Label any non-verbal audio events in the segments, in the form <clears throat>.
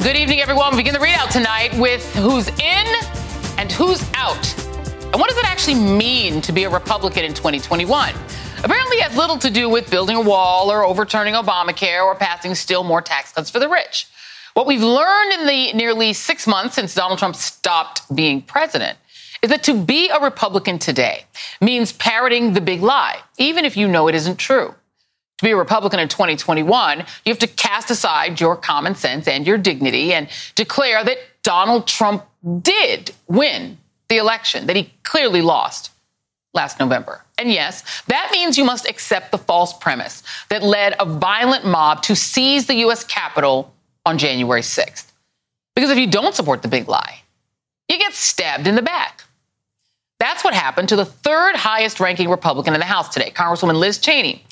Good evening, everyone. We begin the ReidOut tonight with who's in and who's out. And what does it actually mean to be a Republican in 2021? Apparently, it has little to do with building a wall or overturning Obamacare or passing still more tax cuts for the rich. What we've learned in the nearly six months since Donald Trump stopped being president is that to be a Republican today means parroting the big lie, even if you know it isn't true. To be a Republican in 2021, you have to cast aside your common sense and your dignity and declare that Donald Trump did win the election, that he clearly lost last November. And yes, that means you must accept the false premise that led a violent mob to seize the U.S. Capitol on January 6th. Because if you don't support the big lie, you get stabbed in the back. That's what happened to the third highest ranking Republican in the House today, Congresswoman Liz Cheney,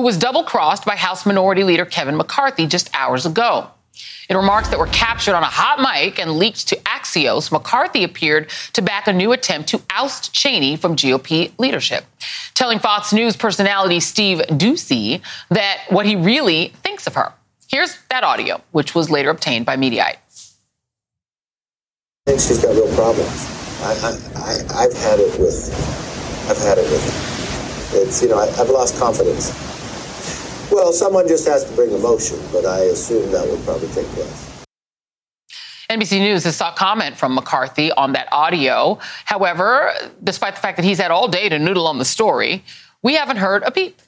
who was double crossed by House Minority Leader Kevin McCarthy just hours ago. In remarks that were captured on a hot mic and leaked to Axios, McCarthy appeared to back a new attempt to oust Cheney from GOP leadership, telling Fox News personality Steve Doocy that what he really thinks of her. Here's that audio, which was later obtained by Mediaite. I think she's got real problems. I, have had it with, I've had it with, it's, you know, I, I've lost confidence. Well, someone just has to bring a motion, but I assume that would probably take place. NBC News has sought comment from McCarthy on that audio. However, despite the fact that he's had all day to noodle on the story, we haven't heard a peep.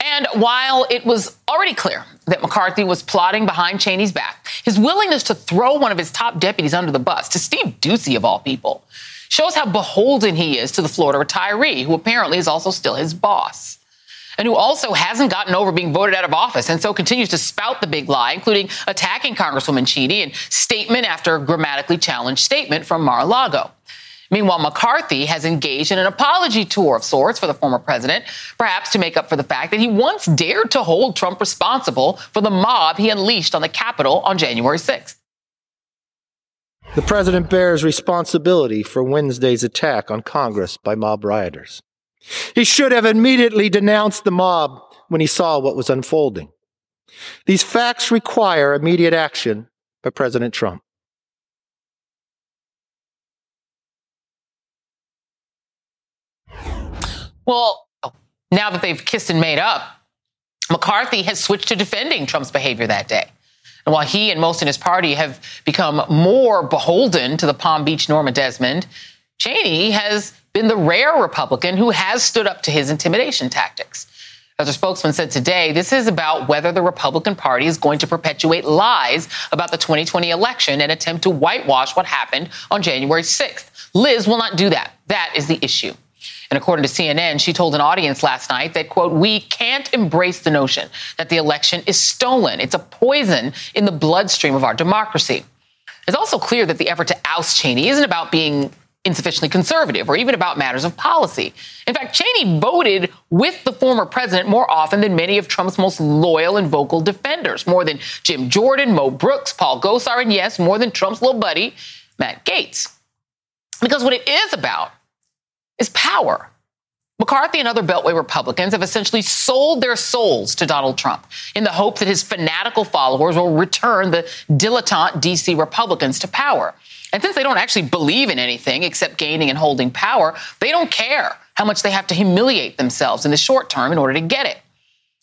And while it was already clear that McCarthy was plotting behind Cheney's back, his willingness to throw one of his top deputies under the bus, to Steve Doocy of all people, shows how beholden he is to the Florida retiree, who apparently is also still his boss. And who also hasn't gotten over being voted out of office and so continues to spout the big lie, including attacking Congresswoman Cheney and statement after grammatically challenged statement from Mar-a-Lago. Meanwhile, McCarthy has engaged in an apology tour of sorts for the former president, perhaps to make up for the fact that he once dared to hold Trump responsible for the mob he unleashed on the Capitol on January 6th. The president bears responsibility for Wednesday's attack on Congress by mob rioters. He should have immediately denounced the mob when he saw what was unfolding. These facts require immediate action by President Trump. Well, now that they've kissed and made up, McCarthy has switched to defending Trump's behavior that day. And while he and most in his party have become more beholden to the Palm Beach Norma Desmond, Cheney has been the rare Republican who has stood up to his intimidation tactics. As a spokesman said today, this is about whether the Republican Party is going to perpetuate lies about the 2020 election and attempt to whitewash what happened on January 6th. Liz will not do that. That is the issue. And according to CNN, she told an audience last night that, quote, we can't embrace the notion that the election is stolen. It's a poison in the bloodstream of our democracy. It's also clear that the effort to oust Cheney isn't about being insufficiently conservative or even about matters of policy. In fact, Cheney voted with the former president more often than many of Trump's most loyal and vocal defenders, more than Jim Jordan, Mo Brooks, Paul Gosar, and yes, more than Trump's little buddy, Matt Gaetz. Because what it is about is power. McCarthy and other Beltway Republicans have essentially sold their souls to Donald Trump in the hope that his fanatical followers will return the dilettante DC Republicans to power. And since they don't actually believe in anything except gaining and holding power, they don't care how much they have to humiliate themselves in the short term in order to get it.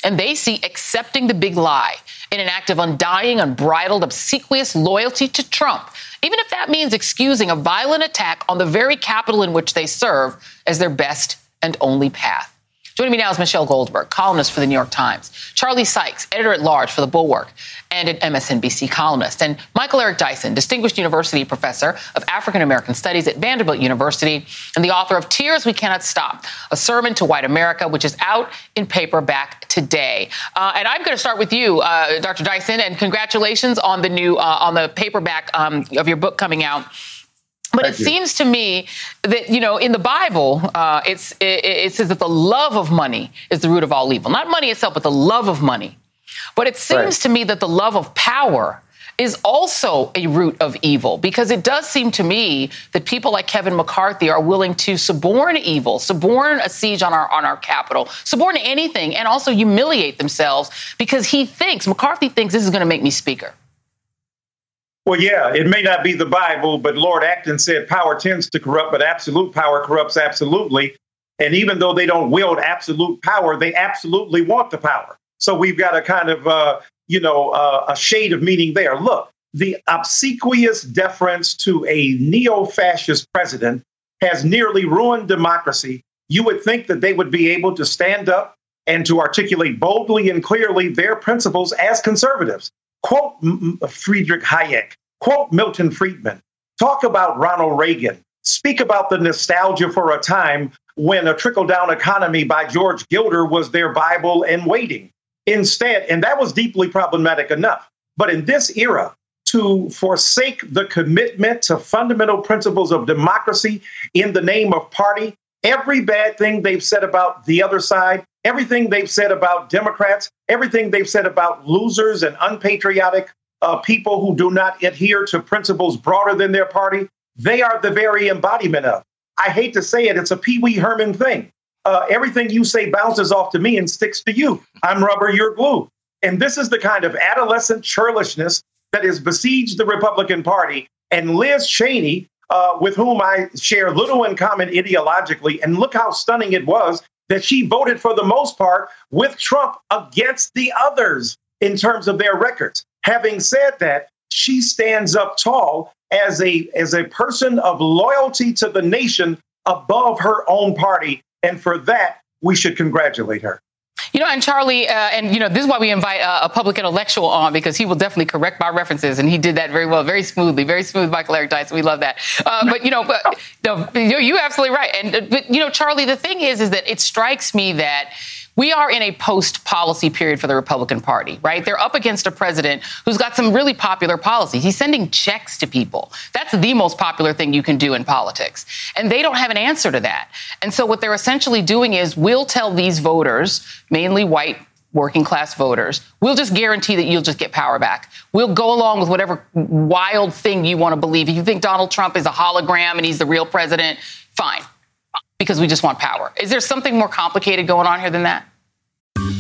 And they see accepting the big lie in an act of undying, unbridled, obsequious loyalty to Trump, even if that means excusing a violent attack on the very Capitol in which they serve as their best and only path. Joining me now is Michelle Goldberg, columnist for the New York Times, Charlie Sykes, editor at large for The Bulwark, and an MSNBC columnist, and Michael Eric Dyson, distinguished university professor of African American Studies at Vanderbilt University, and the author of Tears We Cannot Stop, a sermon to white America, which is out in paperback today. Uh, and I'm going to start with you, uh, Dr. Dyson, and congratulations on the new uh, on the paperback um, of your book coming out. But Thank it you. seems to me that you know in the Bible, uh, it's it, it, says that the love of money is the root of all evil. Not money itself, but the love of money. But it seems right. to me that the love of power is also a root of evil because it does seem to me that people like Kevin McCarthy are willing to suborn evil, suborn a siege on our on our Capitol, suborn anything, and also humiliate themselves because he thinks McCarthy thinks this is going to make me speaker. Well, yeah, it may not be the Bible, but Lord Acton said power tends to corrupt, but absolute power corrupts absolutely. And even though they don't wield absolute power, they absolutely want the power. So we've got a kind of, uh, you know, uh, a shade of meaning there. Look, the obsequious deference to a neo fascist president has nearly ruined democracy. You would think that they would be able to stand up and to articulate boldly and clearly their principles as conservatives quote Friedrich Hayek, quote Milton Friedman, talk about Ronald Reagan, speak about the nostalgia for a time when a trickle down economy by George Gilder was their Bible and waiting. Instead, and that was deeply problematic enough. But in this era, to forsake the commitment to fundamental principles of democracy in the name of party, every bad thing they've said about the other side everything they've said about Democrats, everything they've said about losers and unpatriotic uh, people who do not adhere to principles broader than their party, they are the very embodiment of. I hate to say it, it's a Pee Wee Herman thing. Uh, everything you say bounces off to me and sticks to you. I'm rubber, you're glue. And this is the kind of adolescent churlishness that has besieged the Republican Party. And Liz Cheney, uh, with whom I share little in common ideologically, and look how stunning it was that she voted for the most part with Trump against the others in terms of their records. Having said that, she stands up tall as a as a person of loyalty to the nation above her own party and for that we should congratulate her. You know, and Charlie, uh, and you know, this is why we invite uh, a public intellectual on because he will definitely correct my references, and he did that very well, very smoothly, very smooth. Michael Eric Dyson, we love that. Uh, but you know, but, no, you're absolutely right. And but you know, Charlie, the thing is, is that it strikes me that we are in a post policy period for the Republican Party, right? They're up against a president who's got some really popular policies. He's sending checks to people. That's the most popular thing you can do in politics. And they don't have an answer to that. And so what they're essentially doing is we'll tell these voters, mainly white working class voters, we'll just guarantee that you'll just get power back. We'll go along with whatever wild thing you want to believe. If you think Donald Trump is a hologram and he's the real president, fine because we just want power. Is there something more complicated going on here than that?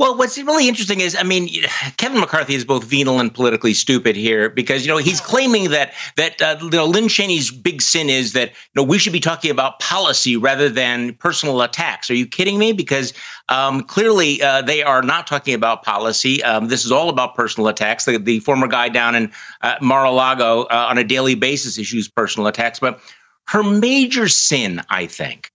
Well, what's really interesting is, I mean, <sighs> Kevin McCarthy is both venal and politically stupid here because you know he's claiming that that uh, you know Lynn Cheney's big sin is that you know we should be talking about policy rather than personal attacks. Are you kidding me? Because um, clearly uh, they are not talking about policy. Um, this is all about personal attacks. The, the former guy down in uh, Mar-a-Lago uh, on a daily basis issues personal attacks, but her major sin, I think,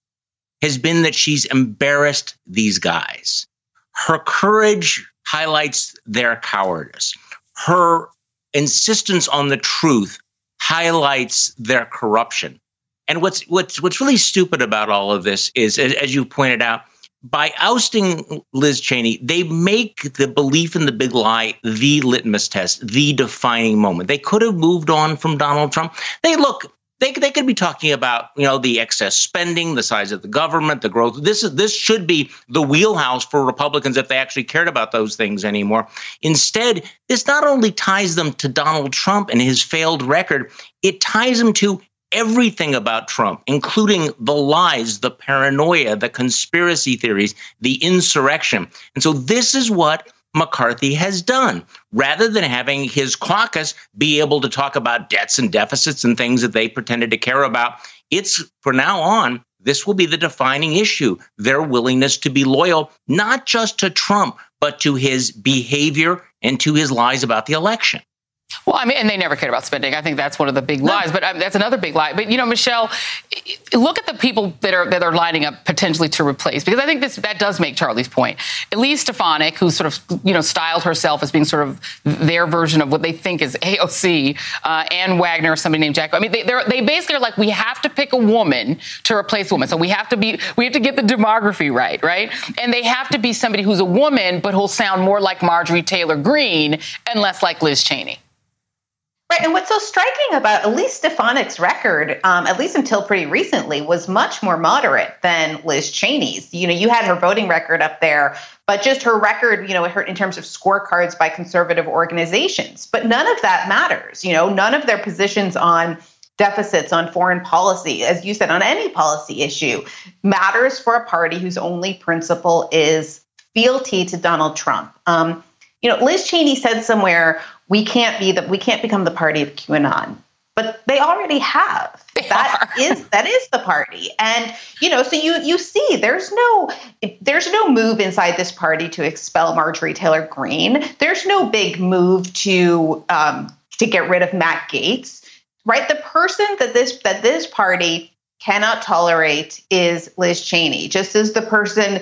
has been that she's embarrassed these guys her courage highlights their cowardice. Her insistence on the truth highlights their corruption. And what's what's what's really stupid about all of this is, as, you pointed out, by ousting Liz Cheney, they make the belief in the big lie the litmus test, the defining moment. They could have moved on from Donald Trump. They look, they, they could be talking about you know the excess spending, the size of the government, the growth. This is this should be the wheelhouse for Republicans if they actually cared about those things anymore. Instead, this not only ties them to Donald Trump and his failed record, it ties them to everything about Trump, including the lies, the paranoia, the conspiracy theories, the insurrection. And so this is what McCarthy has done. Rather than having his caucus be able to talk about debts and deficits and things that they pretended to care about, it's for now on, this will be the defining issue their willingness to be loyal, not just to Trump, but to his behavior and to his lies about the election. Well, I mean, and they never cared about spending. I think that's one of the big lies. But um, that's another big lie. But you know, Michelle, look at the people that are that are lining up potentially to replace, because I think this that does make Charlie's point. Elise Stefanik, who sort of you know styled herself as being sort of their version of what they think is AOC, uh, Ann Wagner, somebody named Jack. I mean, they they basically are like, we have to pick a woman to replace a woman. So we have to be we have to get the demography right, right? And they have to be somebody who's a woman, but who'll sound more like Marjorie Taylor Greene and less like Liz Cheney. Right, and what's so striking about Elise Stefanik's record, um, at least until pretty recently, was much more moderate than Liz Cheney's. You know, you had her voting record up there, but just her record, you know, in terms of scorecards by conservative organizations. But none of that matters. You know, none of their positions on deficits on foreign policy, as you said, on any policy issue, matters for a party whose only principle is fealty to Donald Trump. Um, you know, Liz Cheney said somewhere, we can't be the we can't become the party of QAnon. But they already have. They that is that is the party. And you know, so you you see there's no there's no move inside this party to expel Marjorie Taylor Greene. There's no big move to um, to get rid of Matt Gaetz. Right? The person that this that this party cannot tolerate is Liz Cheney, just as the person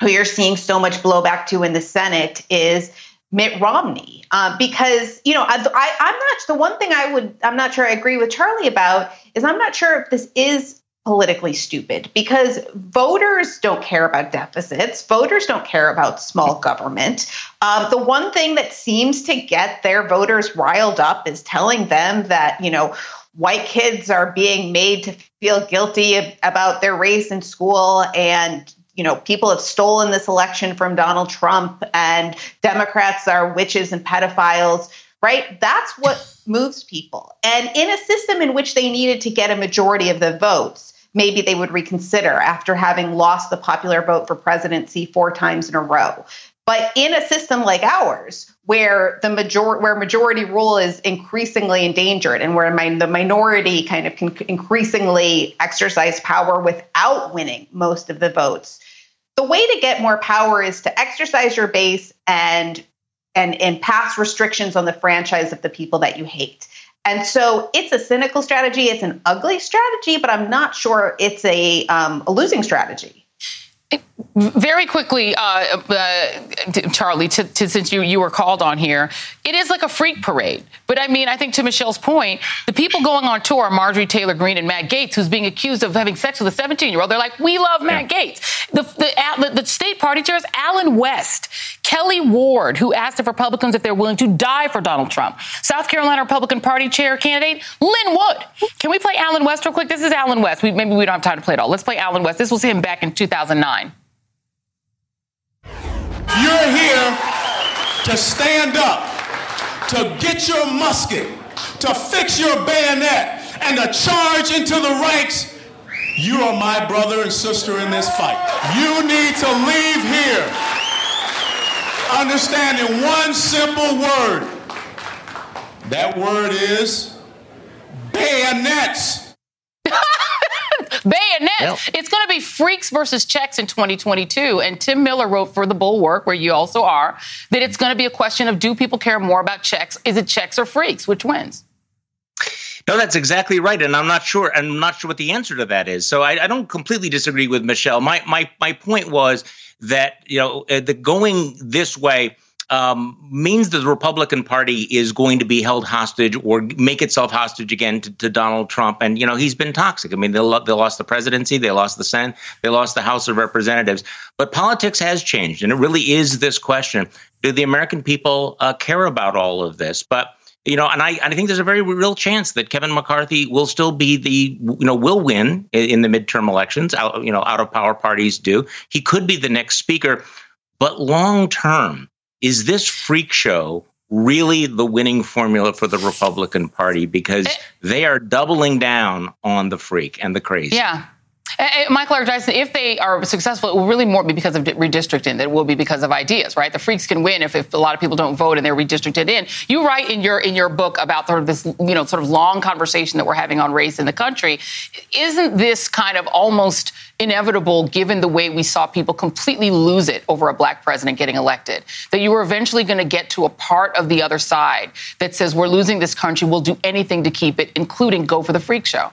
who you're seeing so much blowback to in the Senate is Mitt Romney. Uh, because, you know, I, am not, the one thing I would, I'm not sure I agree with Charlie about is I'm not sure if this is politically stupid because voters don't care about deficits. Voters don't care about small government. Um, the one thing that seems to get their voters riled up is telling them that, you know, white kids are being made to feel guilty about their race in school and you know, people have stolen this election from Donald Trump and Democrats are witches and pedophiles, right? That's what moves people. And in a system in which they needed to get a majority of the votes, maybe they would reconsider after having lost the popular vote for presidency four times in a row. But in a system like ours, where the major where majority rule is increasingly endangered, and where the minority kind of can increasingly exercise power without winning most of the votes, the way to get more power is to exercise your base and and and pass restrictions on the franchise of the people that you hate. And so it's a cynical strategy. It's an ugly strategy, but I'm not sure it's a, um, a losing strategy. Very quickly, uh, uh, Charlie, to, to, since you, you were called on here, it is like a freak parade. But I mean, I think to Michelle's point, the people going on tour are Marjorie Taylor Greene and Matt Gaetz, who's being accused of having sex with a 17 year old. They're like, we love Matt yeah. Gaetz. The, the, the, state party chair is Allen West, Kelli Ward, who asked the Republicans if they're willing to die for Donald Trump, South Carolina Republican Party chair candidate Lin Wood. Can we play Allen West real quick? This is Allen West. We, maybe we don't have time to play it all. Let's play Allen West. This was him back in 2009. You're here to stand up, to get your musket, to fix your bayonet, and to charge into the ranks. You are my brother and sister in this fight. You need to leave here understanding one simple word. That word is bayonets. <laughs> Bayonet. Yep. It's going to be freaks versus checks in 2022. And Tim Miller wrote for The Bulwark, where you also are, that it's going to be a question of do people care more about checks? Is it checks or freaks? Which wins? No, that's exactly right, and I'm not sure. I'm not sure what the answer to that is. So I, I don't completely disagree with Michelle. My my my point was that you know uh, the going this way um, means that the Republican Party is going to be held hostage or make itself hostage again to, to Donald Trump. And, you know, he's been toxic. I mean, they, lo- they lost the presidency, they lost the Senate, they lost the House of Representatives. But politics has changed. And it really is this question do the American people uh, care about all of this? But you know, and I, I think there's a very real chance that Kevin McCarthy will still be the, you know, will win in the midterm elections. Out, you know, out of power parties do. He could be the next speaker, but long term, is this freak show really the winning formula for the Republican Party because eh. they are doubling down on the freak and the crazy. Yeah. Michael Eric Dyson, if they are successful, it will really more be because of redistricting than it will be because of ideas, right? The freaks can win if, if a lot of people don't vote and they're redistricted in. You write in your in your book about sort of this, you know, sort of long conversation that we're having on race in the country. Isn't this kind of almost inevitable given the way we saw people completely lose it over a black president getting elected? That you were eventually going to get to a part of the other side that says we're losing this country, we'll do anything to keep it, including go for the freak show.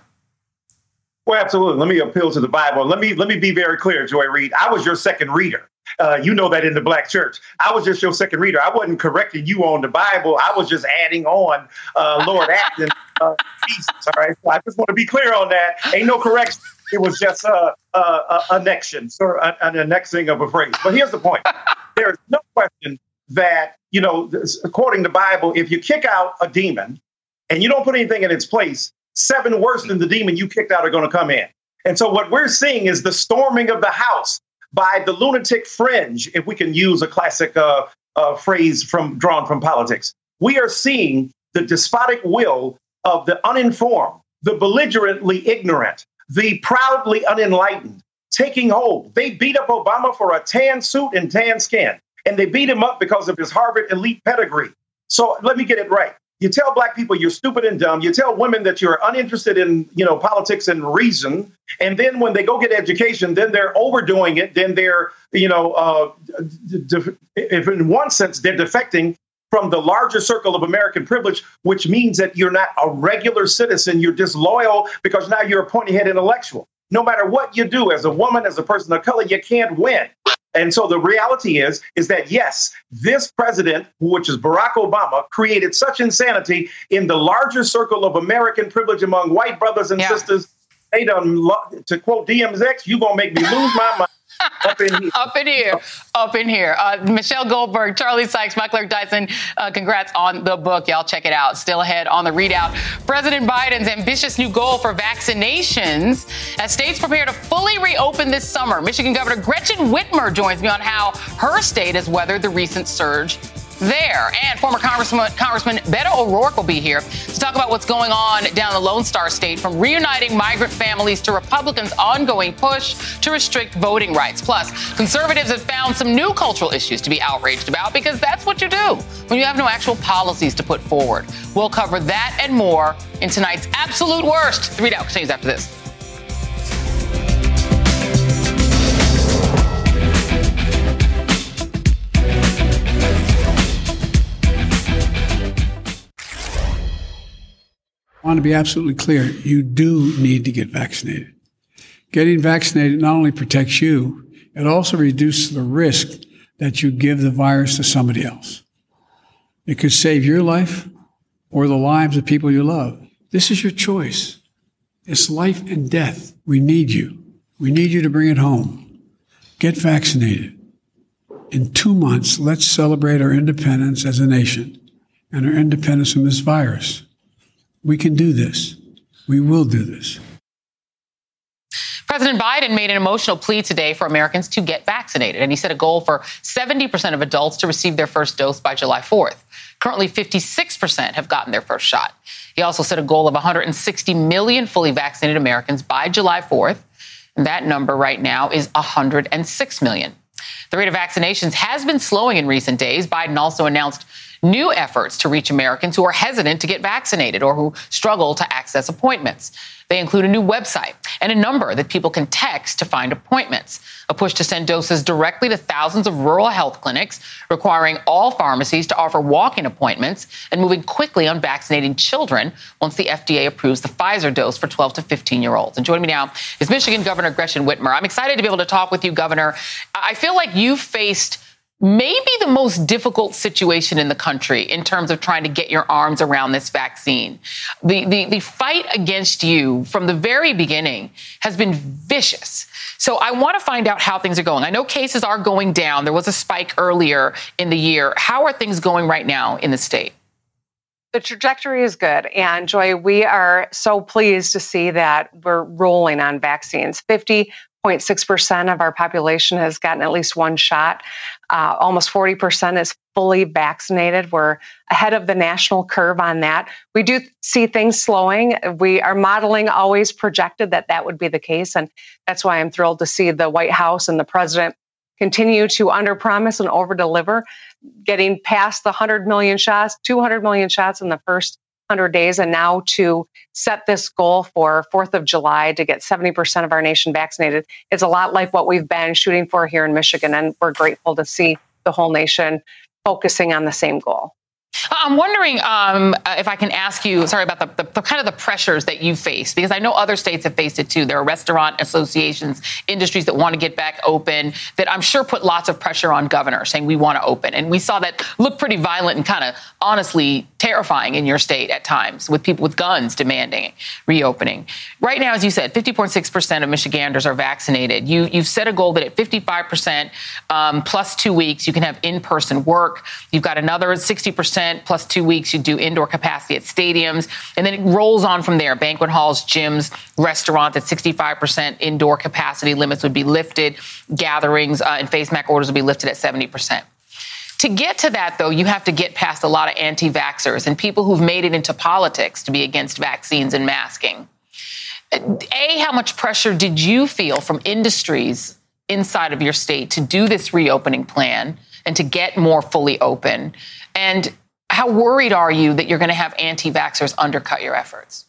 Well, absolutely. Let me appeal to the Bible. Let me let me be very clear, Joy Reid. I was your second reader. Uh, you know that in the black church. I was just your second reader. I wasn't correcting you on the Bible. I was just adding on uh, Lord Acton. Uh, all right. So I just want to be clear on that. Ain't no correction. It was just uh, uh, annexion, or an annexing of a phrase. But here's the point: <laughs> there is no question that you know, according to the Bible, if you kick out a demon and you don't put anything in its place, seven worse than the demon you kicked out are going to come in. And so what we're seeing is the storming of the house by the lunatic fringe, if we can use a classic uh, uh, phrase from drawn from politics. We are seeing the despotic will of the uninformed, the belligerently ignorant, the proudly unenlightened taking hold. They beat up Obama for a tan suit and tan skin, and they beat him up because of his Harvard elite pedigree. So let me get it right. You tell black people you're stupid and dumb. You tell women that you're uninterested in, you know, politics and reason. And then when they go get education, then they're overdoing it. Then they're, you know, uh, de- if in one sense they're defecting from the larger circle of American privilege, which means that you're not a regular citizen. You're disloyal because now you're a pointy head intellectual. No matter what you do as a woman, as a person of color, you can't win. And so the reality is, is that yes, this president, which is Barack Obama, created such insanity in the larger circle of American privilege among white brothers and yeah. sisters. They done, to quote DMX, you gonna make me lose my mind up in here. up in here. Uh, Michelle Goldberg, Charlie Sykes, Michael Dyson, uh, congrats on the book. Y'all check it out. Still ahead on the ReidOut. President Biden's ambitious new goal for vaccinations as states prepare to fully reopen this summer. Michigan Governor Gretchen Whitmer joins me on how her state has weathered the recent surge there. And former Congressman, Congressman Beto O'Rourke will be here to talk about what's going on down the Lone Star State, from reuniting migrant families to Republicans' ongoing push to restrict voting rights. Plus, conservatives have found some new cultural issues to be outraged about because that's what you do when you have no actual policies to put forward. We'll cover that and more in tonight's absolute worst. The ReidOut continues after this. Want to be absolutely clear. You do need to get vaccinated. Getting vaccinated not only protects you, it also reduces the risk that you give the virus to somebody else. It could save your life or the lives of people you love. This is your choice. It's life and death. We need you. We need you to bring it home. Get vaccinated. In two months, let's celebrate our independence as a nation and our independence from this virus. We can do this. We will do this. President Biden made an emotional plea today for Americans to get vaccinated, and he set a goal for 70% of adults to receive their first dose by July 4th. Currently, 56% have gotten their first shot. He also set a goal of 160 million fully vaccinated Americans by July 4th. And that number right now is 106 million. The rate of vaccinations has been slowing in recent days. Biden also announced new efforts to reach Americans who are hesitant to get vaccinated or who struggle to access appointments. They include a new website and a number that people can text to find appointments, a push to send doses directly to thousands of rural health clinics, requiring all pharmacies to offer walk in appointments, and moving quickly on vaccinating children once the FDA approves the Pfizer dose for 12 to 15 year olds. And joining me now is Michigan Governor Gretchen Whitmer. I'm excited to be able to talk with you, Governor. I feel like you faced maybe the most difficult situation in the country in terms of trying to get your arms around this vaccine. The, the, the fight against you from the very beginning has been vicious. So I want to find out how things are going. I know cases are going down. There was a spike earlier in the year. How are things going right now in the state? The trajectory is good. And Joy, we are so pleased to see that we're rolling on vaccines. 50 0.6% of our population has gotten at least one shot. Uh, almost 40% is fully vaccinated. We're ahead of the national curve on that. We do see things slowing. We are modeling always projected that that would be the case. And that's why I'm thrilled to see the White House and the president continue to under promise and over deliver, getting past the 100 million shots, 200 million shots in the first 100 days and now to set this goal for 4th of July to get 70% of our nation vaccinated is a lot like what we've been shooting for here in Michigan. And we're grateful to see the whole nation focusing on the same goal. I'm wondering um, if I can ask you, sorry about the, the, the, kind of the pressures that you face, because I know other states have faced it too. There are restaurant associations, industries that want to get back open that I'm sure put lots of pressure on governors saying we want to open. And we saw that look pretty violent and kind of honestly terrifying in your state at times with people with guns demanding reopening. Right now, as you said, 50.6% of Michiganders are vaccinated. You, you've set a goal that at 55% um, plus two weeks, you can have in person work. You've got another 60% plus two weeks, you do indoor capacity at stadiums. And then it rolls on from there banquet halls, gyms, restaurants at 65% indoor capacity limits would be lifted, gatherings uh, and face mask orders would be lifted at 70%. To get to that, though, you have to get past a lot of anti vaxxers and people who've made it into politics to be against vaccines and masking. A, how much pressure did you feel from industries inside of your state to do this reopening plan and to get more fully open? And how worried are you that you're going to have anti vaxxers undercut your efforts?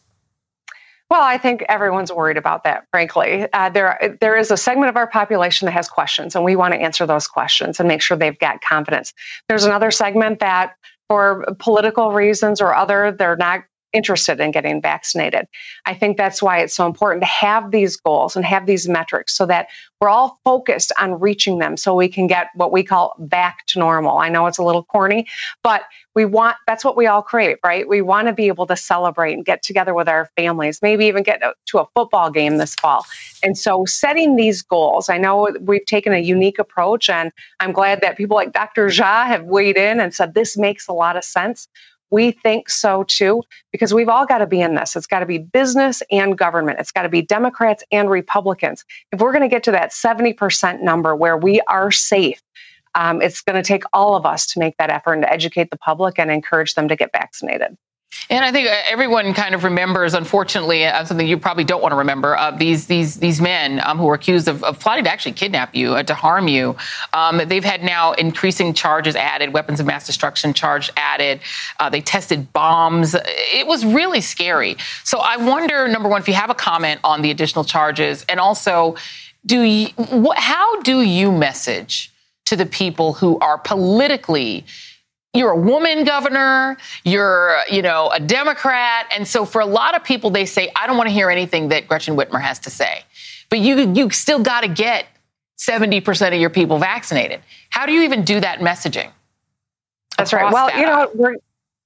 Well, I think everyone's worried about that, frankly. Uh, there, there is a segment of our population that has questions, and we want to answer those questions and make sure they've got confidence. There's another segment that, for political reasons or other, they're not interested in getting vaccinated. I think that's why it's so important to have these goals and have these metrics so that we're all focused on reaching them so we can get what we call back to normal. I know it's a little corny, but we want that's what we all crave, right? We want to be able to celebrate and get together with our families, maybe even get to a football game this fall. And so setting these goals, I know we've taken a unique approach and I'm glad that people like Dr. Jha have weighed in and said this makes a lot of sense. We think so too, because we've all got to be in this. It's got to be business and government. It's got to be Democrats and Republicans. If we're going to get to that 70% number where we are safe, um, it's going to take all of us to make that effort and to educate the public and encourage them to get vaccinated. And I think uh, everyone kind of remembers, unfortunately, uh, something you probably don't want to remember: uh, these these these men um, who were accused of, of, plotting to actually kidnap you, uh, to harm you. Um, they've had now increasing charges added, weapons of mass destruction charge added. Uh, they tested bombs. It was really scary. So I wonder, number one, if you have a comment on the additional charges, and also, do you, how do you message to the people who are politically you're a woman governor, you're, you know, a Democrat. And so for a lot of people, they say, I don't want to hear anything that Gretchen Whitmer has to say. But you, you still got to get 70% of your people vaccinated. How do you even do that messaging? That's right. Well, that? you know, we're,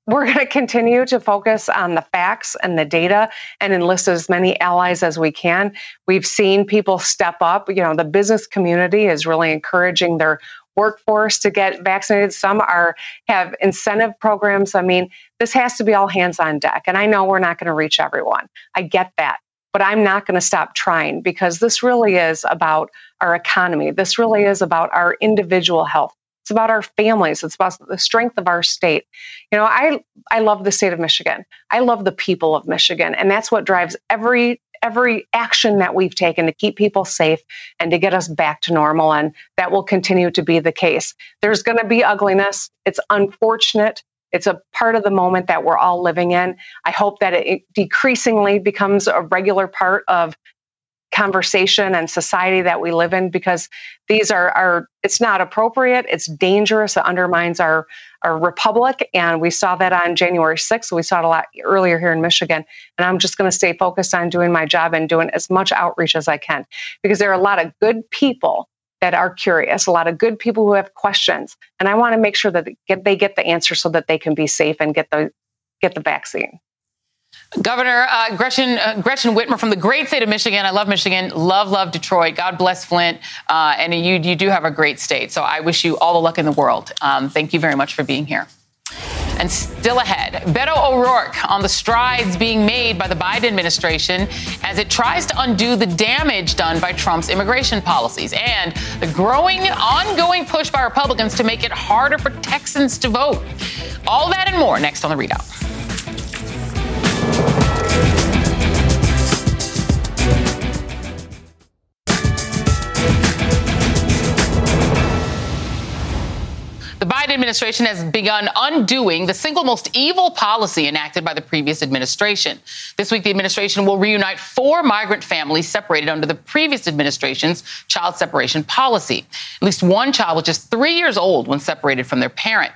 we're going to continue to focus on the facts and the data and enlist as many allies as we can. We've seen people step up. You know, the business community is really encouraging their workforce to get vaccinated. Some are have incentive programs. I mean, this has to be all hands on deck. And I know we're not going to reach everyone. I get that. But I'm not going to stop trying because this really is about our economy. This really is about our individual health. It's about our families. It's about the strength of our state. You know, I I love the state of Michigan. I love the people of Michigan, and that's what drives every every action that we've taken to keep people safe and to get us back to normal. And that will continue to be the case. There's going to be ugliness. It's unfortunate. It's a part of the moment that we're all living in. I hope that it decreasingly becomes a regular part of conversation and society that we live in because these are, are it's not appropriate. It's dangerous. It undermines our, our republic. And we saw that on january 6th we saw it a lot earlier here in michigan. And i'm just going to stay focused on doing my job and doing as much outreach as i can because there are a lot of good people that are curious, a lot of good people who have questions. And I want to make sure that they get, they get the answer so that they can be safe and get the, get the vaccine. Governor uh, Gretchen uh, Gretchen Whitmer from the great state of Michigan. I love Michigan. Love love Detroit. God bless Flint. Uh, and you you do have a great state. So I wish you all the luck in the world. Um, thank you very much for being here. And still ahead, Beto O'Rourke on the strides being made by the Biden administration as it tries to undo the damage done by Trump's immigration policies and the growing, ongoing push by Republicans to make it harder for Texans to vote. All that and more next on the ReidOut. The Biden administration has begun undoing the single most evil policy enacted by the previous administration. This week, the administration will reunite four migrant families separated under the previous administration's child separation policy. At least one child was just three years old when separated from their parent.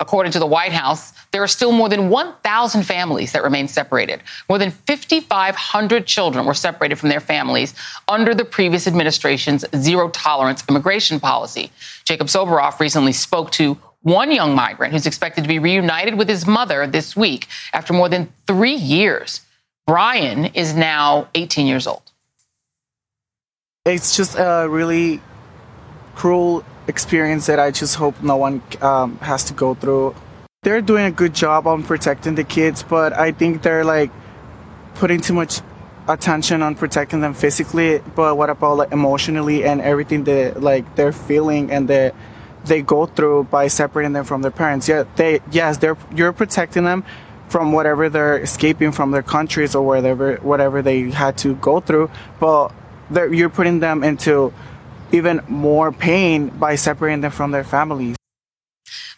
According to the White House, there are still more than 1,000 families that remain separated. More than 5,500 children were separated from their families under the previous administration's zero tolerance immigration policy. Jacob Soboroff recently spoke to one young migrant who's expected to be reunited with his mother this week after more than three years. Brian is now 18 years old. It's just a really cruel experience that I just hope no one um, has to go through. They're doing a good job on protecting the kids, but I think they're like putting too much attention on protecting them physically. But what about like emotionally and everything that like they're feeling and that they go through by separating them from their parents? Yeah, they yes, they're you're protecting them from whatever they're escaping from their countries or whatever whatever they had to go through, but they're you're putting them into even more pain by separating them from their families.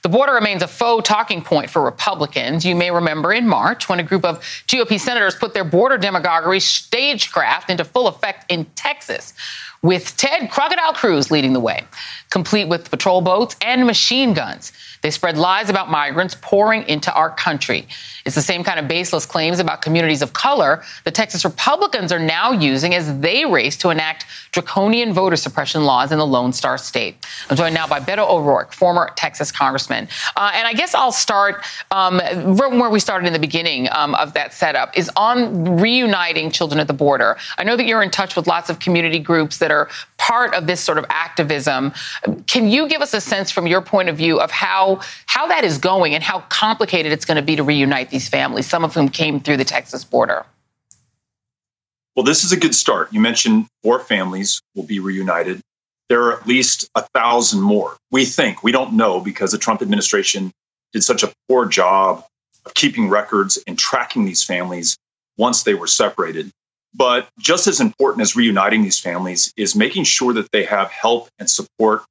The border remains a faux talking point for Republicans. You may remember in March when a group of GOP senators put their border demagoguery stagecraft into full effect in Texas, with Ted Crocodile Cruz leading the way, complete with patrol boats and machine guns. They spread lies about migrants pouring into our country. It's the same kind of baseless claims about communities of color the Texas Republicans are now using as they race to enact draconian voter suppression laws in the Lone Star State. I'm joined now by Beto O'Rourke, former Texas congressman. Uh, and I guess I'll start um, where we started in the beginning um, of that setup is on reuniting children at the border. I know that you're in touch with lots of community groups that are part of this sort of activism. Can you give us a sense from your point of view of how how that is going and how complicated it's going to be to reunite these families, some of whom came through the Texas border? Well, this is a good start. You mentioned four families will be reunited. There are at least a thousand more. We think, we don't know because the Trump administration did such a poor job of keeping records and tracking these families once they were separated. But just as important as reuniting these families is making sure that they have help and support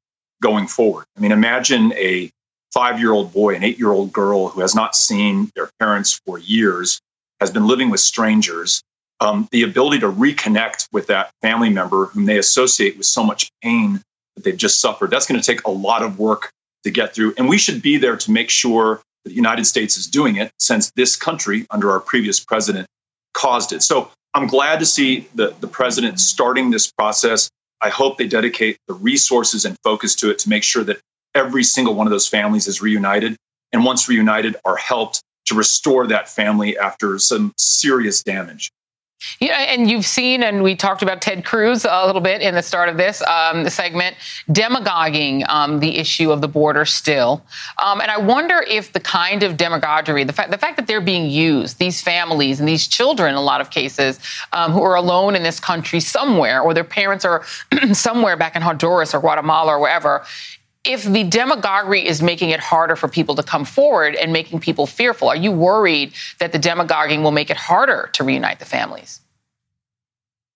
going forward. I mean, imagine a five year old boy, an eight year old girl who has not seen their parents for years, has been living with strangers. Um, the ability to reconnect with that family member whom they associate with so much pain that they've just suffered, that's going to take a lot of work to get through. And we should be there to make sure that the United States is doing it since this country, under our previous president, caused it. So I'm glad to see the, the president starting this process. I hope they dedicate the resources and focus to it to make sure that every single one of those families is reunited. And once reunited, are helped to restore that family after some serious damage. Yeah, and you've seen, and we talked about Ted Cruz a little bit in the start of this um, segment, demagoguing um, the issue of the border still. Um, and I wonder if the kind of demagoguery, the fact, the fact that they're being used, these families and these children, in a lot of cases, um, who are alone in this country somewhere, or their parents are <clears throat> somewhere back in Honduras or Guatemala or wherever, if the demagoguery is making it harder for people to come forward and making people fearful, are you worried that the demagoguing will make it harder to reunite the families?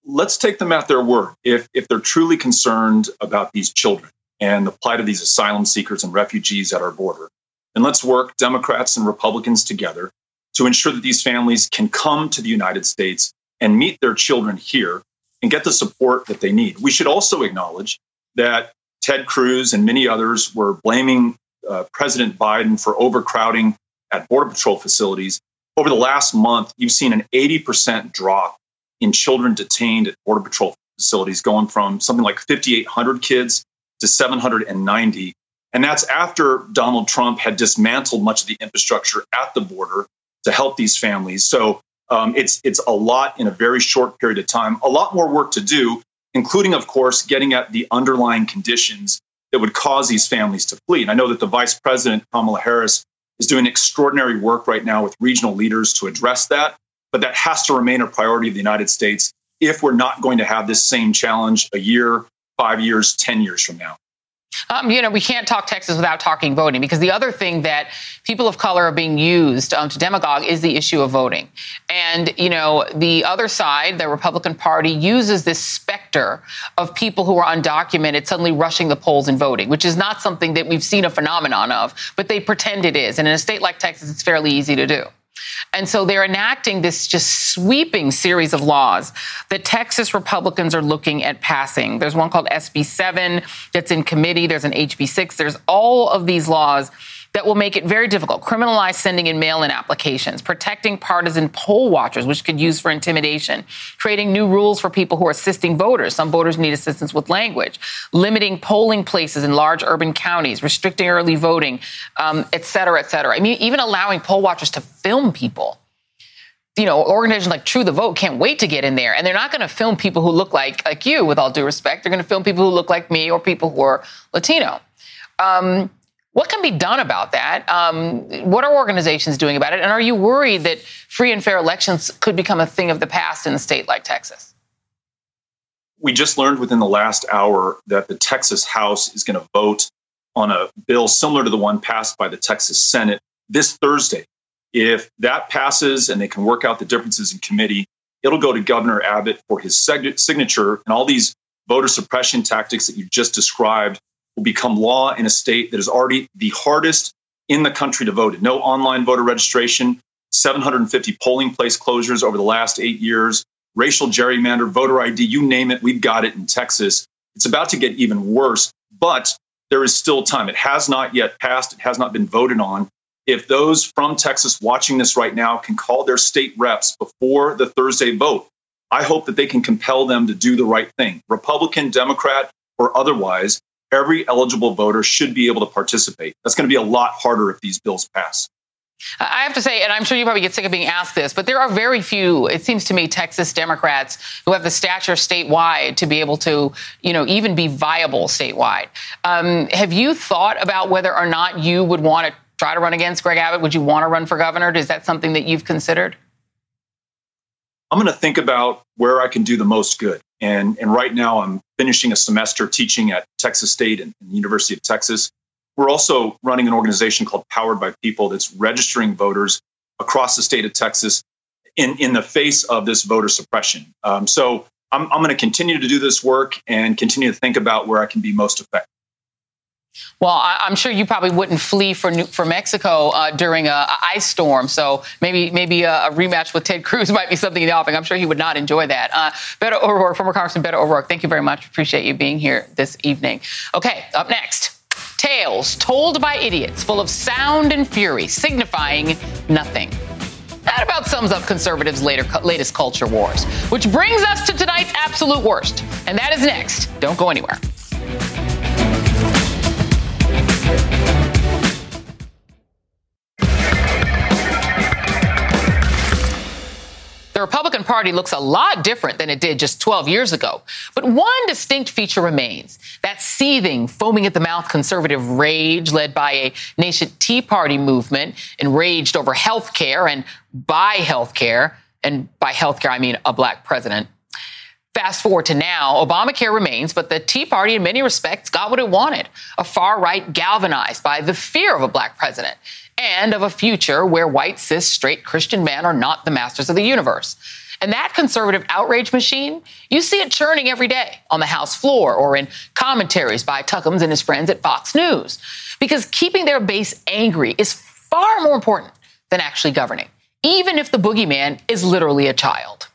Let's take them at their word. If, if they're truly concerned about these children and the plight of these asylum seekers and refugees at our border, then let's work, Democrats and Republicans together, to ensure that these families can come to the United States and meet their children here and get the support that they need. We should also acknowledge that Ted Cruz and many others were blaming uh, President Biden for overcrowding at Border Patrol facilities. Over the last month, you've seen an 80% drop in children detained at Border Patrol facilities, going from something like 5,800 kids to 790. And that's after Donald Trump had dismantled much of the infrastructure at the border to help these families. So um, it's it's a lot in a very short period of time. A lot more work to do, including, of course, getting at the underlying conditions that would cause these families to flee. And I know that the Vice President Kamala Harris is doing extraordinary work right now with regional leaders to address that. But that has to remain a priority of the United States if we're not going to have this same challenge a year, five years, 10 years from now. Um, you know, we can't talk Texas without talking voting because the other thing that people of color are being used um, to demagogue is the issue of voting. And, you know, the other side, the Republican Party, uses this specter of people who are undocumented suddenly rushing the polls and voting, which is not something that we've seen a phenomenon of, but they pretend it is. And in a state like Texas, it's fairly easy to do. And so they're enacting this just sweeping series of laws that Texas Republicans are looking at passing. There's one called SB 7 that's in committee, there's an HB 6, there's all of these laws that will make it very difficult. Criminalize sending in mail in applications, protecting partisan poll watchers, which could use for intimidation, creating new rules for people who are assisting voters. Some voters need assistance with language, limiting polling places in large urban counties, restricting early voting, um, et cetera, et cetera. I mean, even allowing poll watchers to film people you know, organizations like True the Vote can't wait to get in there. And they're not going to film people who look like, like you, with all due respect. They're going to film people who look like me or people who are Latino. Um, what can be done about that? Um, what are organizations doing about it? And are you worried that free and fair elections could become a thing of the past in a state like Texas? We just learned within the last hour that the Texas House is going to vote on a bill similar to the one passed by the Texas Senate this Thursday. If that passes and they can work out the differences in committee, it'll go to Governor Abbott for his signature and all these voter suppression tactics that you just described will become law in a state that is already the hardest in the country to vote. In no online voter registration, 750 polling place closures over the last eight years, racial gerrymander, voter ID, you name it, we've got it in Texas. It's about to get even worse, but there is still time. It has not yet passed, it has not been voted on. If those from Texas watching this right now can call their state reps before the Thursday vote, I hope that they can compel them to do the right thing, Republican, Democrat, or otherwise, every eligible voter should be able to participate. That's going to be a lot harder if these bills pass. I have to say, and I'm sure you probably get sick of being asked this, but there are very few, it seems to me, Texas Democrats who have the stature statewide to be able to, you know, even be viable statewide. Um, have you thought about whether or not you would want to try to run against Greg Abbott? Would you want to run for governor? Is that something that you've considered? I'm going to think about where I can do the most good. And, and right now, I'm finishing a semester teaching at Texas State and, and the University of Texas. We're also running an organization called Powered by People that's registering voters across the state of Texas in, in the face of this voter suppression. Um, so I'm, I'm going to continue to do this work and continue to think about where I can be most effective. Well, I, am sure you probably wouldn't flee for for Mexico uh, during a, a, ice storm. So maybe maybe a, a, rematch with Ted Cruz <laughs> might be something in the offing. I'm sure he would not enjoy that. Uh, Beto O'Rourke, former Congressman Beto O'Rourke, thank you very much. Appreciate you being here this evening. Okay, up next. Tales told by idiots, full of sound and fury, signifying nothing. That about sums up conservatives' later, latest culture wars, which brings us to tonight's absolute worst. And that is next. Don't go anywhere. Republican Party looks a lot different than it did just 12 years ago. But one distinct feature remains that seething, foaming at the mouth conservative rage led by a nation Tea Party movement enraged over health care and by health care. And by health care, I mean a black president. Fast forward to now, Obamacare remains, but the Tea Party, in many respects, got what it wanted a far right galvanized by the fear of a black president and of a future where white, cis, straight Christian men are not the masters of the universe. And that conservative outrage machine, you see it churning every day on the House floor or in commentaries by Tuckums and his friends at Fox News. Because keeping their base angry is far more important than actually governing, even if the boogeyman is literally a child.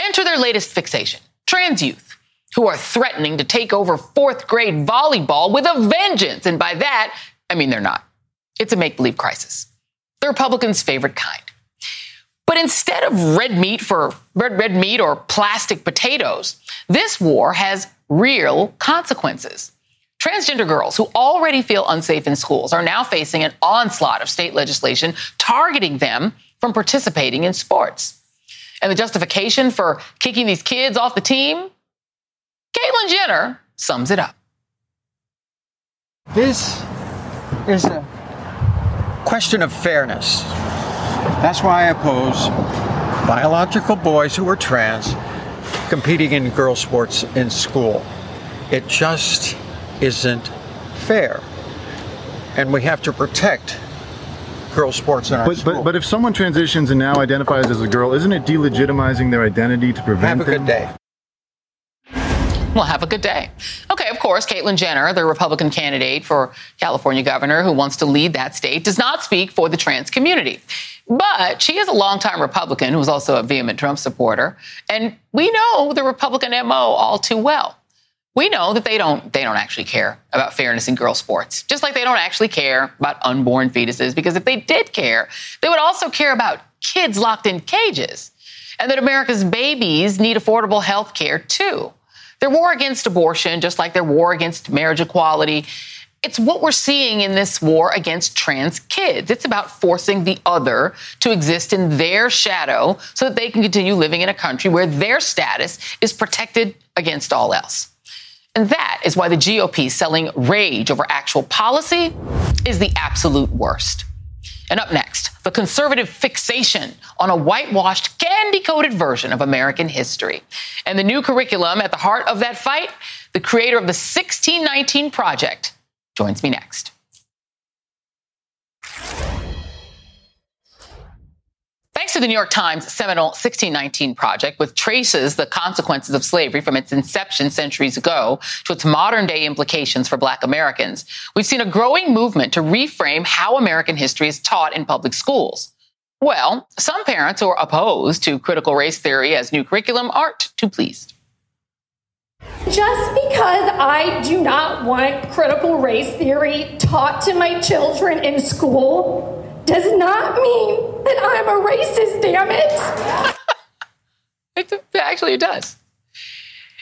Enter their latest fixation trans youth, who are threatening to take over fourth grade volleyball with a vengeance. And by that, I mean they're not. It's a make believe crisis. The Republicans' favorite kind. But instead of red meat for red, red meat or plastic potatoes, this war has real consequences. Transgender girls who already feel unsafe in schools are now facing an onslaught of state legislation targeting them from participating in sports. And the justification for kicking these kids off the team? Caitlyn Jenner sums it up. This is a question of fairness. That's why I oppose biological boys who are trans competing in girl sports in school. It just isn't fair. And we have to protect girl sports in our but, school. But, but if someone transitions and now identifies as a girl, isn't it delegitimizing their identity to prevent Have a good day. Well, have a good day. Okay, of course, Caitlyn Jenner, the Republican candidate for California governor who wants to lead that state, does not speak for the trans community. But she is a longtime Republican who is also a vehement Trump supporter. And we know the Republican MO all too well. We know that they don't they don't actually care about fairness in girls sports. Just like they don't actually care about unborn fetuses because if they did care, they would also care about kids locked in cages. And that America's babies need affordable health care too. Their war against abortion, just like their war against marriage equality, it's what we're seeing in this war against trans kids. It's about forcing the other to exist in their shadow so that they can continue living in a country where their status is protected against all else. And that is why the GOP selling rage over actual policy is the absolute worst. And up next, the conservative fixation on a whitewashed, candy coated version of American history. And the new curriculum at the heart of that fight, the creator of the 1619 Project joins me next. Thanks to the New York Times seminal 1619 Project, which traces the consequences of slavery from its inception centuries ago to its modern day implications for Black Americans, we've seen a growing movement to reframe how American history is taught in public schools. Well, some parents who are opposed to critical race theory as new curriculum aren't too pleased. Just because I do not want critical race theory taught to my children in school does not mean I'm a racist, damn it. <laughs> it actually, it does.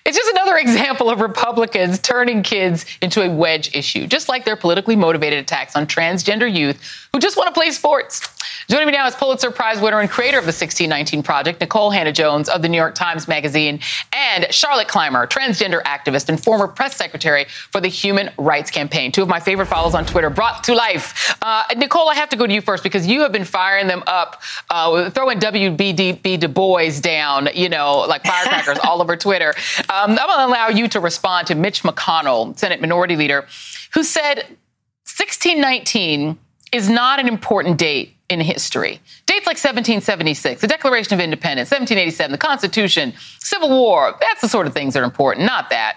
It's just another <laughs> example of Republicans turning kids into a wedge issue, just like their politically motivated attacks on transgender youth who just want to play sports. Joining me now is Pulitzer Prize winner and creator of the 1619 Project, Nikole Hannah-Jones of the New York Times Magazine, and Charlotte Clymer, transgender activist and former press secretary for the Human Rights Campaign. Two of my favorite follows on Twitter, brought to life. Uh, Nikole, I have to go to you first because you have been firing them up, uh, throwing W.E.B. Du Bois down, you know, like firecrackers <laughs> all over Twitter. Um, I'm going to allow you to respond to Mitch McConnell, Senate Minority Leader, who said 1619 is not an important date in history. Dates like 1776, the Declaration of Independence, 1787, the Constitution, Civil War, that's the sort of things that are important, not that.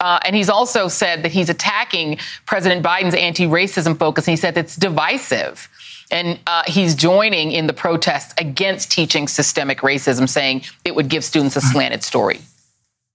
Uh, and he's also said that he's attacking President Biden's anti racism focus, and he said it's divisive. And uh, he's joining in the protests against teaching systemic racism, saying it would give students a slanted story.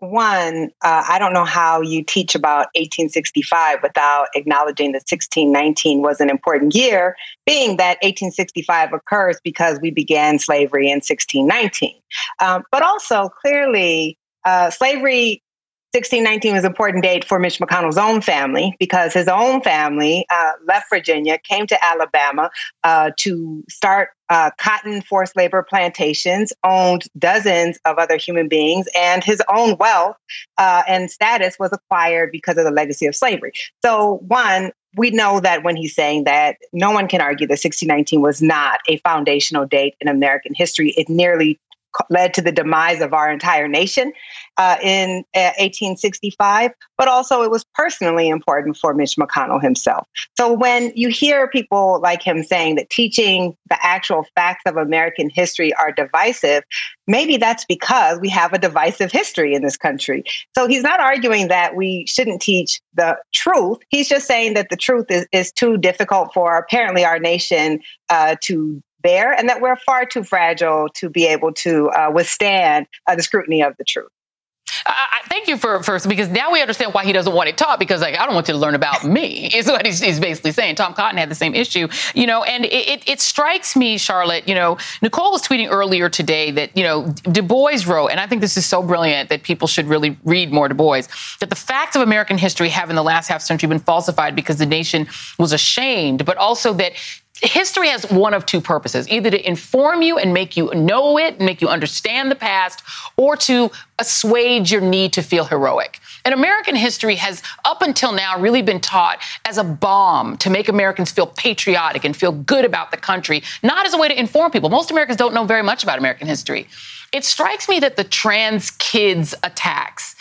one, uh, I don't know how you teach about 1865 without acknowledging that 1619 was an important year, being that 1865 occurs because we began slavery in 1619. Um, but also, clearly, uh, slavery 1619 was an important date for Mitch McConnell's own family because his own family uh, left Virginia, came to Alabama uh, to start uh, cotton forced labor plantations, owned dozens of other human beings, and his own wealth uh, and status was acquired because of the legacy of slavery. So, one, we know that when he's saying that, no one can argue that 1619 was not a foundational date in American history. It nearly led to the demise of our entire nation uh, in uh, 1865, but also it was personally important for Mitch McConnell himself. So when you hear people like him saying that teaching the actual facts of American history are divisive, maybe that's because we have a divisive history in this country. So he's not arguing that we shouldn't teach the truth. He's just saying that the truth is, is too difficult for apparently our nation uh, to there and that we're far too fragile to be able to uh, withstand uh, the scrutiny of the truth. I, thank you for first because now we understand why he doesn't want it taught because like I don't want you to learn about me <laughs> is what he's, he's basically saying. Tom Cotton had the same issue, you know, and it, it, it, strikes me, Charlotte. You know, Nikole was tweeting earlier today that you know Du Bois wrote, and I think this is so brilliant that people should really read more Du Bois. That the facts of American history have in the last half century been falsified because the nation was ashamed, but also that history has one of two purposes either to inform you and make you know it, and make you understand the past, or to assuage your need to feel heroic. And American history has, up until now, really been taught as a balm to make Americans feel patriotic and feel good about the country, not as a way to inform people. Most Americans don't know very much about American history. It strikes me that the trans kids attacks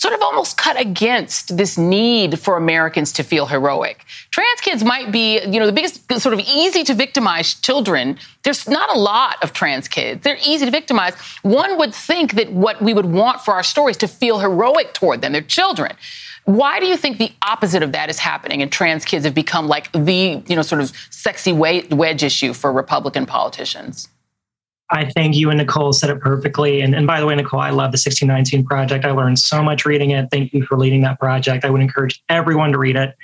sort of almost cut against this need for Americans to feel heroic. Trans kids might be, you know, the biggest sort of easy to victimize children. There's not a lot of trans kids. They're easy to victimize. One would think that what we would want for our stories to feel heroic toward them. They're children. Why do you think the opposite of that is happening and trans kids have become like the, you know, sort of sexy wedge issue for Republican politicians? I think you and Nikole said it perfectly. And, and by the way, Nikole, I love the 1619 project. I learned so much reading it. Thank you for leading that project. I would encourage everyone to read it.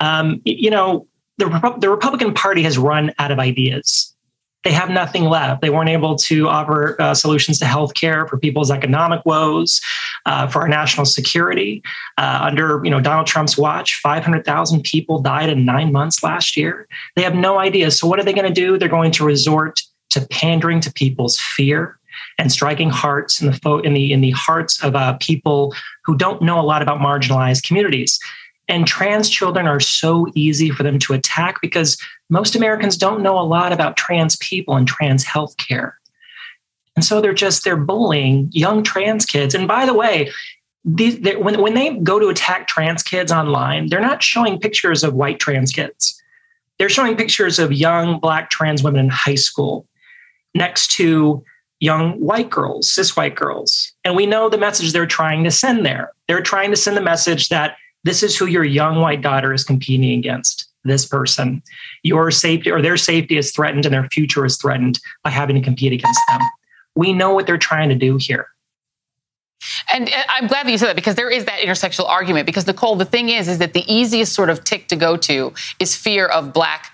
Um, you know, the, the Republican Party has run out of ideas. They have nothing left. They weren't able to offer uh, solutions to healthcare for people's economic woes, uh, for our national security. Uh, under you know Donald Trump's watch, 500,000 people died in nine months last year. They have no idea. So what are they going to do? They're going to resort to pandering to people's fear and striking hearts in the fo- in the in the hearts of uh, people who don't know a lot about marginalized communities. And trans children are so easy for them to attack because most Americans don't know a lot about trans people and trans health care. And so they're just they're bullying young trans kids. And by the way, these, when when they go to attack trans kids online, they're not showing pictures of white trans kids. They're showing pictures of young black trans women in high school next to young white girls, cis white girls. And we know the message they're trying to send there. They're trying to send the message that this is who your young white daughter is competing against this person. Your safety or their safety is threatened and their future is threatened by having to compete against them. We know what they're trying to do here. And uh, I'm glad that you said that because there is that intersectional argument. Because Nikole, the thing is, is that the easiest sort of tick to go to is fear of black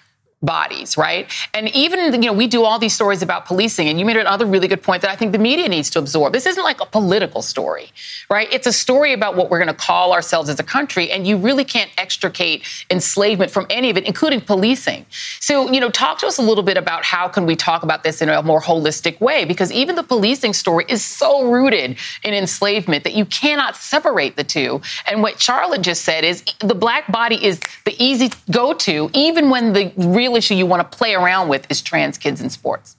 bodies, right? And even, you know, we do all these stories about policing, and you made another really good point that I think the media needs to absorb. This isn't like a political story, right? It's a story about what we're going to call ourselves as a country, and you really can't extricate enslavement from any of it, including policing. So, you know, talk to us a little bit about how can we talk about this in a more holistic way, because even the policing story is so rooted in enslavement that you cannot separate the two. And what Charlotte just said is the black body is the easy go-to, even when the real issue you want to play around with is trans kids in sports.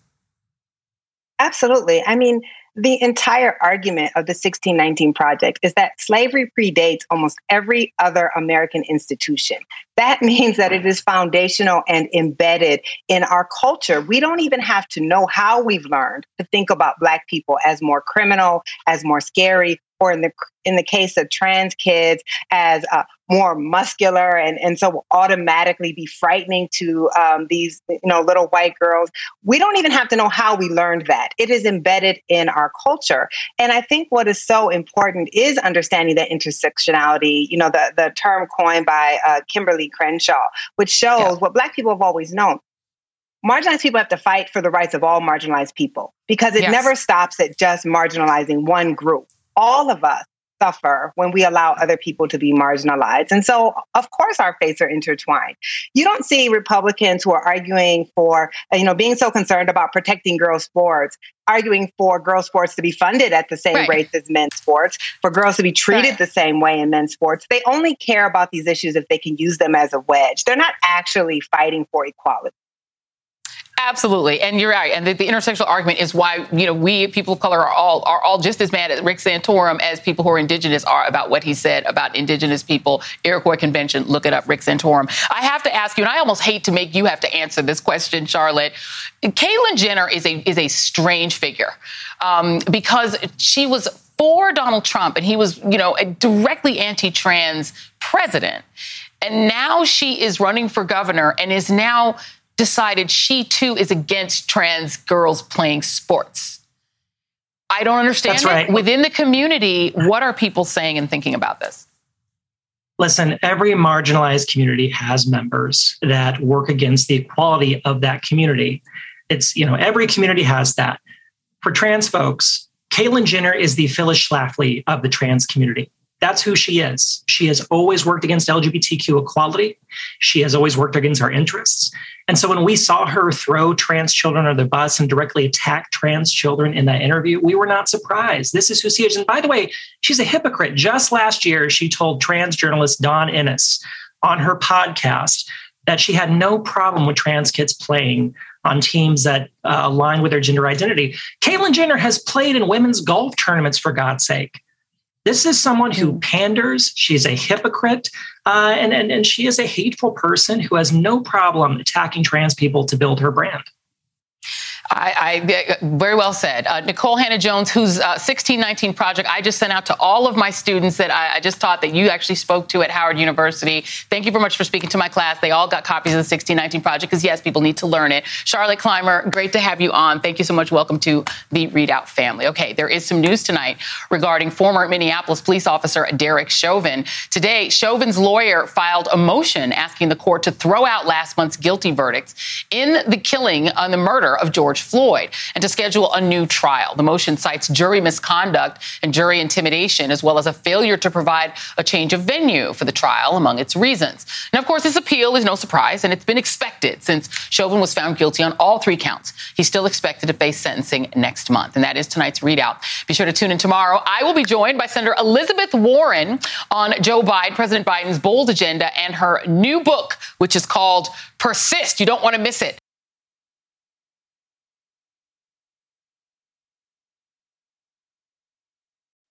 Absolutely. I mean, the entire argument of the 1619 Project is that slavery predates almost every other American institution. That <laughs> means that it is foundational and embedded in our culture. We don't even have to know how we've learned to think about Black people as more criminal, as more scary, or in the in the case of trans kids as uh, more muscular and and so automatically be frightening to um, these you know little white girls. We don't even have to know how we learned that. It is embedded in our culture. And i think what is so important is understanding that intersectionality you know the the term coined by uh, Kimberlé Crenshaw which shows yeah. what black people have always known. Marginalized people have to fight for the rights of all marginalized people because it yes. never stops at just marginalizing one group all of us suffer when we allow other people to be marginalized. And so, of course, our fates are intertwined. You don't see Republicans who are arguing for, you know, being so concerned about protecting girls' sports, arguing for girls' sports to be funded at the same right. rate as men's sports, for girls to be treated right. the same way in men's sports. They only care about these issues if they can use them as a wedge. They're not actually fighting for equality. Absolutely, and you're right. And the, the, intersectional argument is why you know we people of color are all are all just as mad at Rick Santorum as people who are indigenous are about what he said about indigenous people. Iroquois Convention. Look it up, Rick Santorum. I have to ask you, and I almost hate to make you have to answer this question, Charlotte. Caitlyn Jenner is a is a strange figure um, because she was for Donald Trump, and he was you know a directly anti-trans president, and now she is running for governor and is now decided she too is against trans girls playing sports. I don't understand That's right. Within the community, what are people saying and thinking about this? Listen, every marginalized community has members that work against the equality of that community. It's, you know, every community has that. For trans folks, Caitlyn Jenner is the Phyllis Schlafly of the trans community. That's who she is. She has always worked against LGBTQ equality. She has always worked against our interests. And so when we saw her throw trans children under the bus and directly attack trans children in that interview, we were not surprised. This is who she is. And by the way, she's a hypocrite. Just last year, she told trans journalist Dawn Ennis on her podcast that she had no problem with trans kids playing on teams that uh, align with their gender identity. Caitlyn Jenner has played in women's golf tournaments, for God's sake. This is someone who panders. She's a hypocrite, uh, and, and, and she is a hateful person who has no problem attacking trans people to build her brand. I, I, very well said. Uh, Nikole Hannah Jones, whose uh, 1619 project I just sent out to all of my students that I, I, just taught that you actually spoke to at Howard University. Thank you very much for speaking to my class. They all got copies of the 1619 project because, yes, people need to learn it. Charlotte Clymer, great to have you on. Thank you so much. Welcome to the ReidOut family. Okay, there is some news tonight regarding former Minneapolis police officer Derek Chauvin. Today, Chauvin's lawyer filed a motion asking the court to throw out last month's guilty verdicts in the killing on the murder of George George Floyd and to schedule a new trial. The motion cites jury misconduct and jury intimidation, as well as a failure to provide a change of venue for the trial among its reasons. Now, of course, this appeal is no surprise, and it's been expected since Chauvin was found guilty on all three counts. He's still expected to face sentencing next month, and that is tonight's ReidOut. Be sure to tune in tomorrow. I will be joined by Senator Elizabeth Warren on Joe Biden, President Biden's bold agenda, and her new book, which is called Persist. You don't want to miss it.